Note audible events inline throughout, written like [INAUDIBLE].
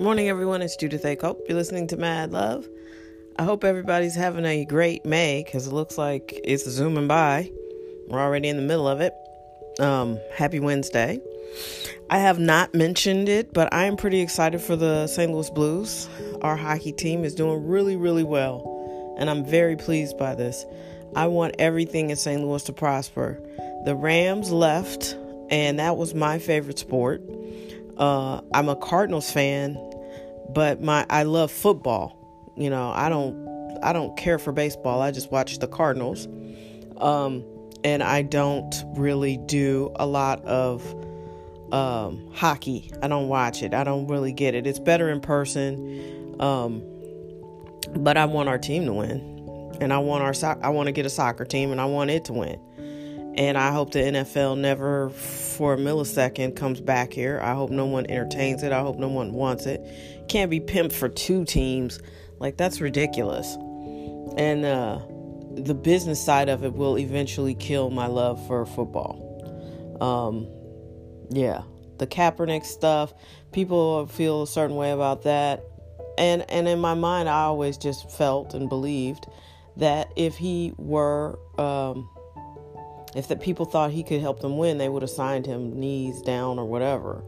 Morning, everyone. It's Judith A. Cope. You're listening to Mad Love. I hope everybody's having a great May because it looks like it's zooming by. We're already in the middle of it. Um, happy Wednesday. I have not mentioned it, but I am pretty excited for the St. Louis Blues. Our hockey team is doing really, really well, and I'm very pleased by this. I want everything in St. Louis to prosper. The Rams left, and that was my favorite sport. Uh, I'm a Cardinals fan, but my I love football. You know, I don't I don't care for baseball. I just watch the Cardinals, um, and I don't really do a lot of um, hockey. I don't watch it. I don't really get it. It's better in person, um, but I want our team to win, and I want our so- I want to get a soccer team, and I want it to win. And I hope the NFL never for a millisecond comes back here. I hope no one entertains it. I hope no one wants it. Can't be pimped for two teams. Like, that's ridiculous. And uh, the business side of it will eventually kill my love for football. Um, yeah, the Kaepernick stuff, people feel a certain way about that. And, and in my mind, I always just felt and believed that if he were. Um, if the people thought he could help them win, they would have signed him knees down or whatever.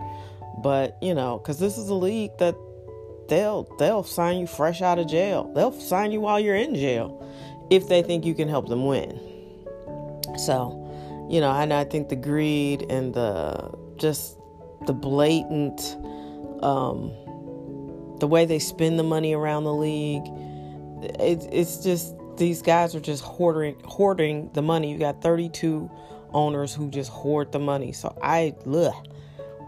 But you know, because this is a league that they'll they'll sign you fresh out of jail. They'll sign you while you're in jail if they think you can help them win. So, you know, and I think the greed and the just the blatant um, the way they spend the money around the league, it, it's just these guys are just hoarding hoarding the money. You got 32 owners who just hoard the money. So I ugh,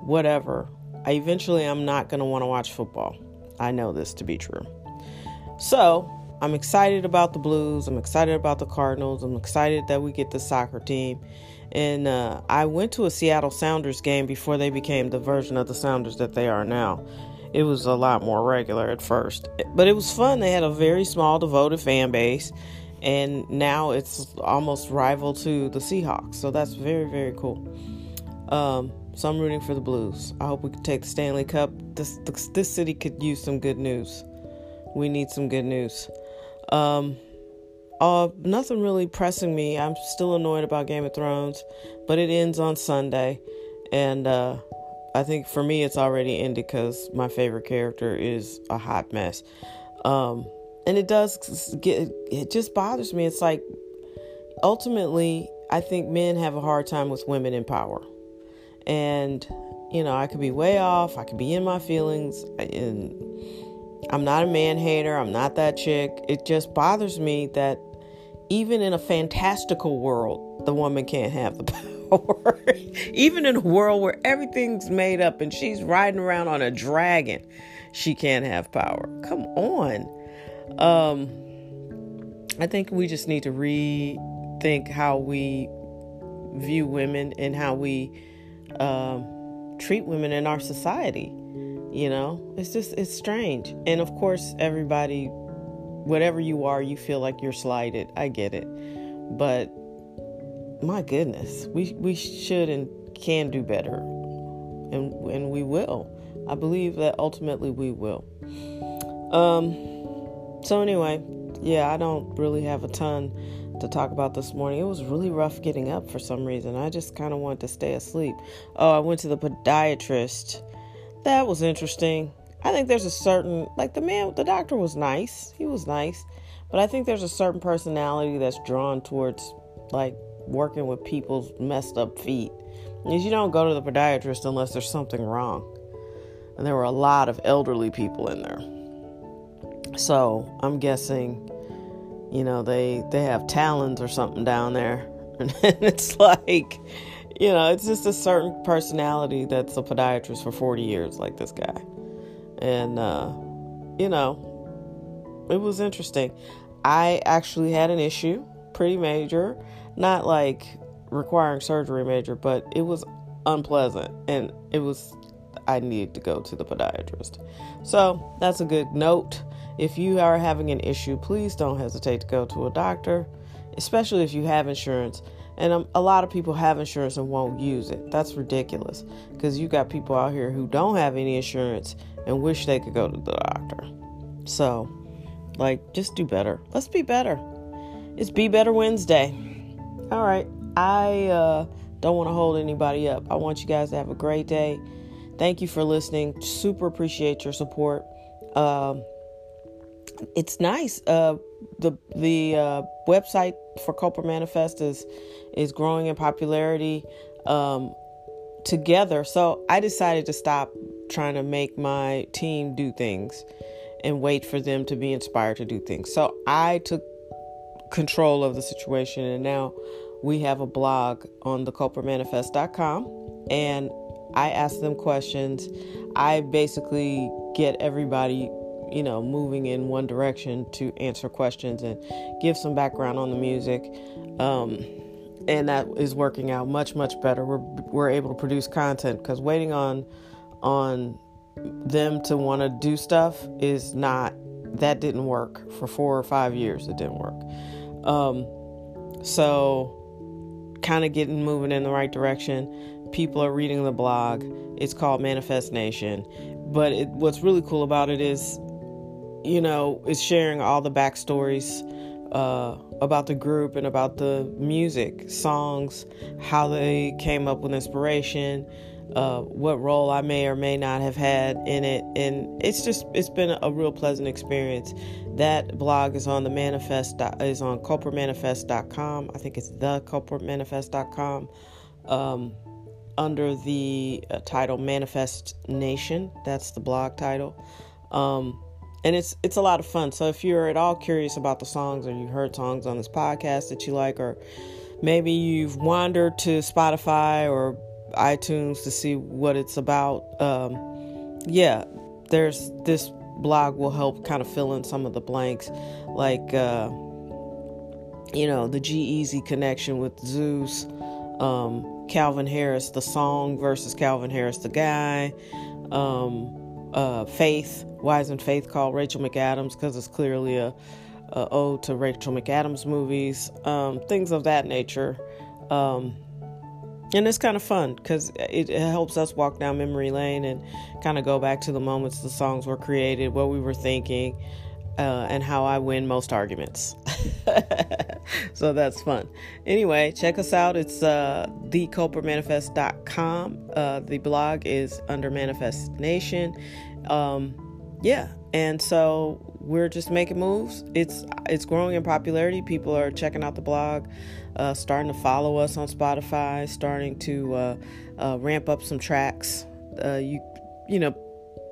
whatever. I eventually I'm not going to want to watch football. I know this to be true. So, I'm excited about the Blues. I'm excited about the Cardinals. I'm excited that we get the soccer team. And uh, I went to a Seattle Sounders game before they became the version of the Sounders that they are now it was a lot more regular at first. But it was fun. They had a very small, devoted fan base, and now it's almost rival to the Seahawks. So that's very, very cool. Um, so I'm rooting for the Blues. I hope we can take the Stanley Cup. This this city could use some good news. We need some good news. Um, uh, nothing really pressing me. I'm still annoyed about Game of Thrones, but it ends on Sunday, and uh, I think for me it's already ended because my favorite character is a hot mess. Um, and it does get it just bothers me. It's like ultimately I think men have a hard time with women in power. And you know, I could be way off, I could be in my feelings and I'm not a man hater, I'm not that chick. It just bothers me that even in a fantastical world, the woman can't have the [LAUGHS] power. Even in a world where everything's made up and she's riding around on a dragon, she can't have power. Come on. Um, I think we just need to rethink how we view women and how we um, treat women in our society. You know, it's just, it's strange. And of course, everybody, whatever you are, you feel like you're slighted. I get it. But my goodness, we we should and can do better, and and we will. I believe that ultimately we will. Um. So anyway, yeah, I don't really have a ton to talk about this morning. It was really rough getting up for some reason. I just kind of wanted to stay asleep. Oh, I went to the podiatrist. That was interesting. I think there's a certain like the man, the doctor was nice. He was nice, but I think there's a certain personality that's drawn towards like working with people's messed up feet is you don't go to the podiatrist unless there's something wrong. And there were a lot of elderly people in there. So I'm guessing, you know, they they have talons or something down there. [LAUGHS] And it's like, you know, it's just a certain personality that's a podiatrist for 40 years, like this guy. And, uh, you know, it was interesting. I actually had an issue, pretty major not like requiring surgery major, but it was unpleasant and it was I needed to go to the podiatrist. So that's a good note. If you are having an issue, please don't hesitate to go to a doctor, especially if you have insurance. And um, a lot of people have insurance and won't use it. That's ridiculous because you got people out here who don't have any insurance and wish they could go to the doctor. So, like, just do better. Let's be better. It's Be Better Wednesday. All right. I uh, don't want to hold anybody up. I want you guys to have a great day. Thank you for listening. Super appreciate your support. Um, it's nice. Uh, the the uh, website for Copra Manifest is is growing in popularity um, together. So I decided to stop trying to make my team do things and wait for them to be inspired to do things. So I took control of the situation and now we have a blog on thecopramanifest.com and I ask them questions. I basically get everybody you know, moving in one direction to answer questions and give some background on the music. Um, and that is working out much much better. We're we're able to produce content because waiting on on them to want to do stuff is not that didn't work for four or five years. It didn't work. Um, so kind of getting moving in the right direction. People are reading the blog. It's called Manifest Nation. But it, what's really cool about it is you know, it's sharing all the backstories uh, about the group and about the music, songs, how they came up with inspiration, uh, what role I may or may not have had in it, and it's just it's been a real pleasant experience. That blog is on the manifest is on copramanifest.com. I think it's the copramanifest.com. Um, under the uh, title Manifest Nation, that's the blog title. Um, and it's it's a lot of fun. So if you're at all curious about the songs or you heard songs on this podcast that you like or maybe you've wandered to Spotify or iTunes to see what it's about, um, yeah, there's this blog will help kind of fill in some of the blanks, like uh, you know the G-Eazy connection with Zeus, um, Calvin Harris, the song versus Calvin Harris, the guy, um, uh, Faith why isn't Faith called Rachel McAdams? Because it's clearly a, a, ode to Rachel McAdams movies, um, things of that nature. Um, and it's kind of fun because it, helps us walk down memory lane and kind of go back to the moments the songs were created, what we were thinking, uh, and how I win most arguments. [LAUGHS] so that's fun. Anyway, check us out. It's uh, thecopramanifest.com. Uh, the blog is under Manifest Nation. Um, yeah, and so we're just making moves. It's it's growing in popularity. People are checking out the blog, uh, starting to follow us on Spotify, starting to uh, uh, ramp up some tracks. Uh, you you know,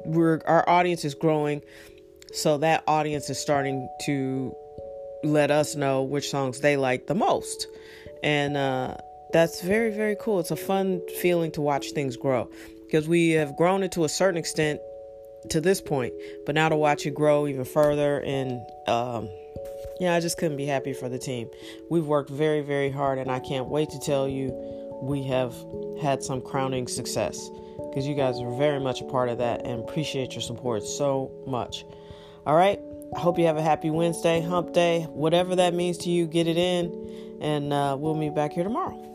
we're our audience is growing, so that audience is starting to let us know which songs they like the most, and uh, that's very very cool. It's a fun feeling to watch things grow because we have grown it to a certain extent to this point, but now to watch it grow even further and um, yeah, I just couldn't be happy for the team. We've worked very, very hard, and I can't wait to tell you we have had some crowning success because you guys are very much a part of that and appreciate your support so much. All right, I hope you have a happy Wednesday, hump day, whatever that means to you, get it in, and uh, we'll meet back here tomorrow.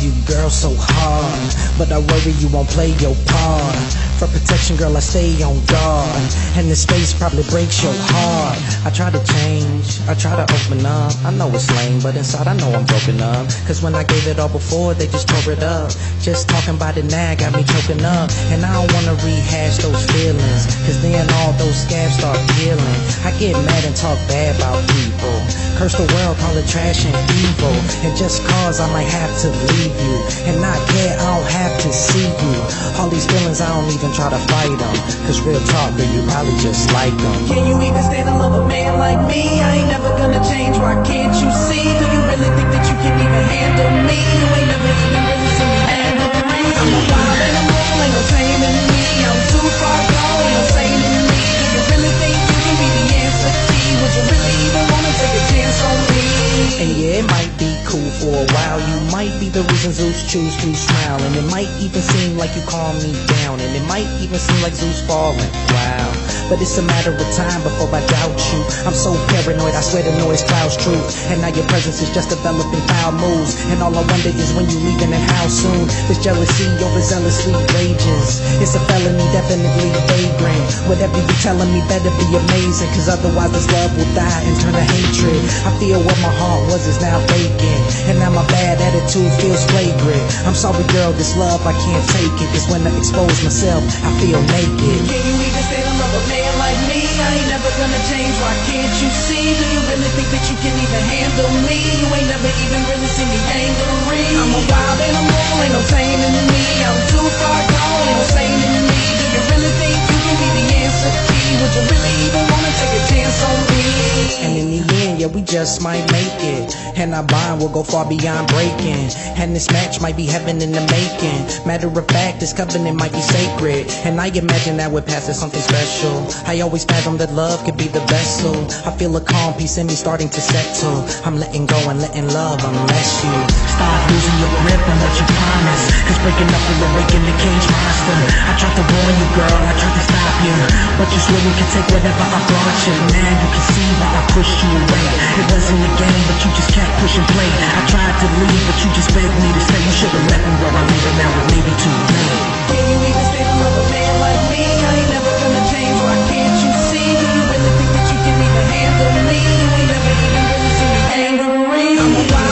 You won't play your part. For protection, girl, I stay on guard. And this space probably breaks your heart. I try to change, I try to open up. I know it's lame, but inside I know I'm broken up. Cause when I gave it all before, they just tore it up. Just talking about it now got me choking up. And I don't wanna rehash those feelings. Cause then all those scabs start healing. I get mad and talk bad about people. Curse the world, call it trash and evil. And just cause I might have to leave you. And not care, I don't have to see you. All these feelings I don't even try to fight them. Cause real talk, girl, you probably just like them. Can you even stand to love a man like me? I ain't never gonna change, why I can't choose to smile. And it might even seem like you calm me down. And it might even seem like Zeus falling. Wow. But it's a matter of time before I doubt you. I'm so paranoid, I swear the noise clouds truth. And now your presence is just developing foul moves. And all I wonder is when you leaving and how soon. This jealousy overzealously rages. It's a felony, definitely vagrant. Whatever you're telling me better be amazing. Cause otherwise this love will die and turn to hatred. I feel what my heart was is now vacant. And now my bad attitude feels flagrant. I'm sorry, girl, this love I can't take it. Cause when I expose myself, I feel naked. Can you even stand to love a ain't never gonna change, why can't you see? Do you really think that you can even handle me? You ain't never even really seen me angry. I'm a wild animal, ain't no taming me. I'm too far gone, ain't no saving me. Do you really think you can be the answer key? Would you really even wanna take a chance on me? And in the end, yeah, we just might make it. And our bond will go far beyond breaking. And this match might be heaven in the making. Matter of fact, this covenant might be sacred. And I imagine that we're passing something special. I always fathom that love could be the vessel. I feel a calm peace in me starting to settle. I'm letting go and letting love unless you stop losing your grip on what you promise. Cause breaking up will awaken the cage monster. I tried to warn you, girl, I tried to stop you. But you swore you could take whatever I brought you. Now you can see why I pushed you away. It wasn't a game, but you just kept pushing play. I tried to leave, but you just begged me to stay. You should've left me where I'm leaving now, it may be too late. Can you even stand to love a man like me? I ain't never gonna change, why can't you see? Do you really think that you can even handle me? You ain't never even really seen me angry.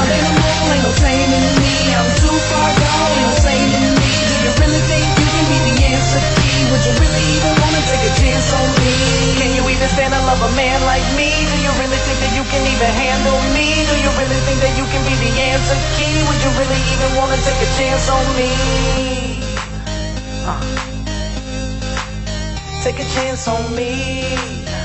Take a chance on me? Uh. Take a chance on me.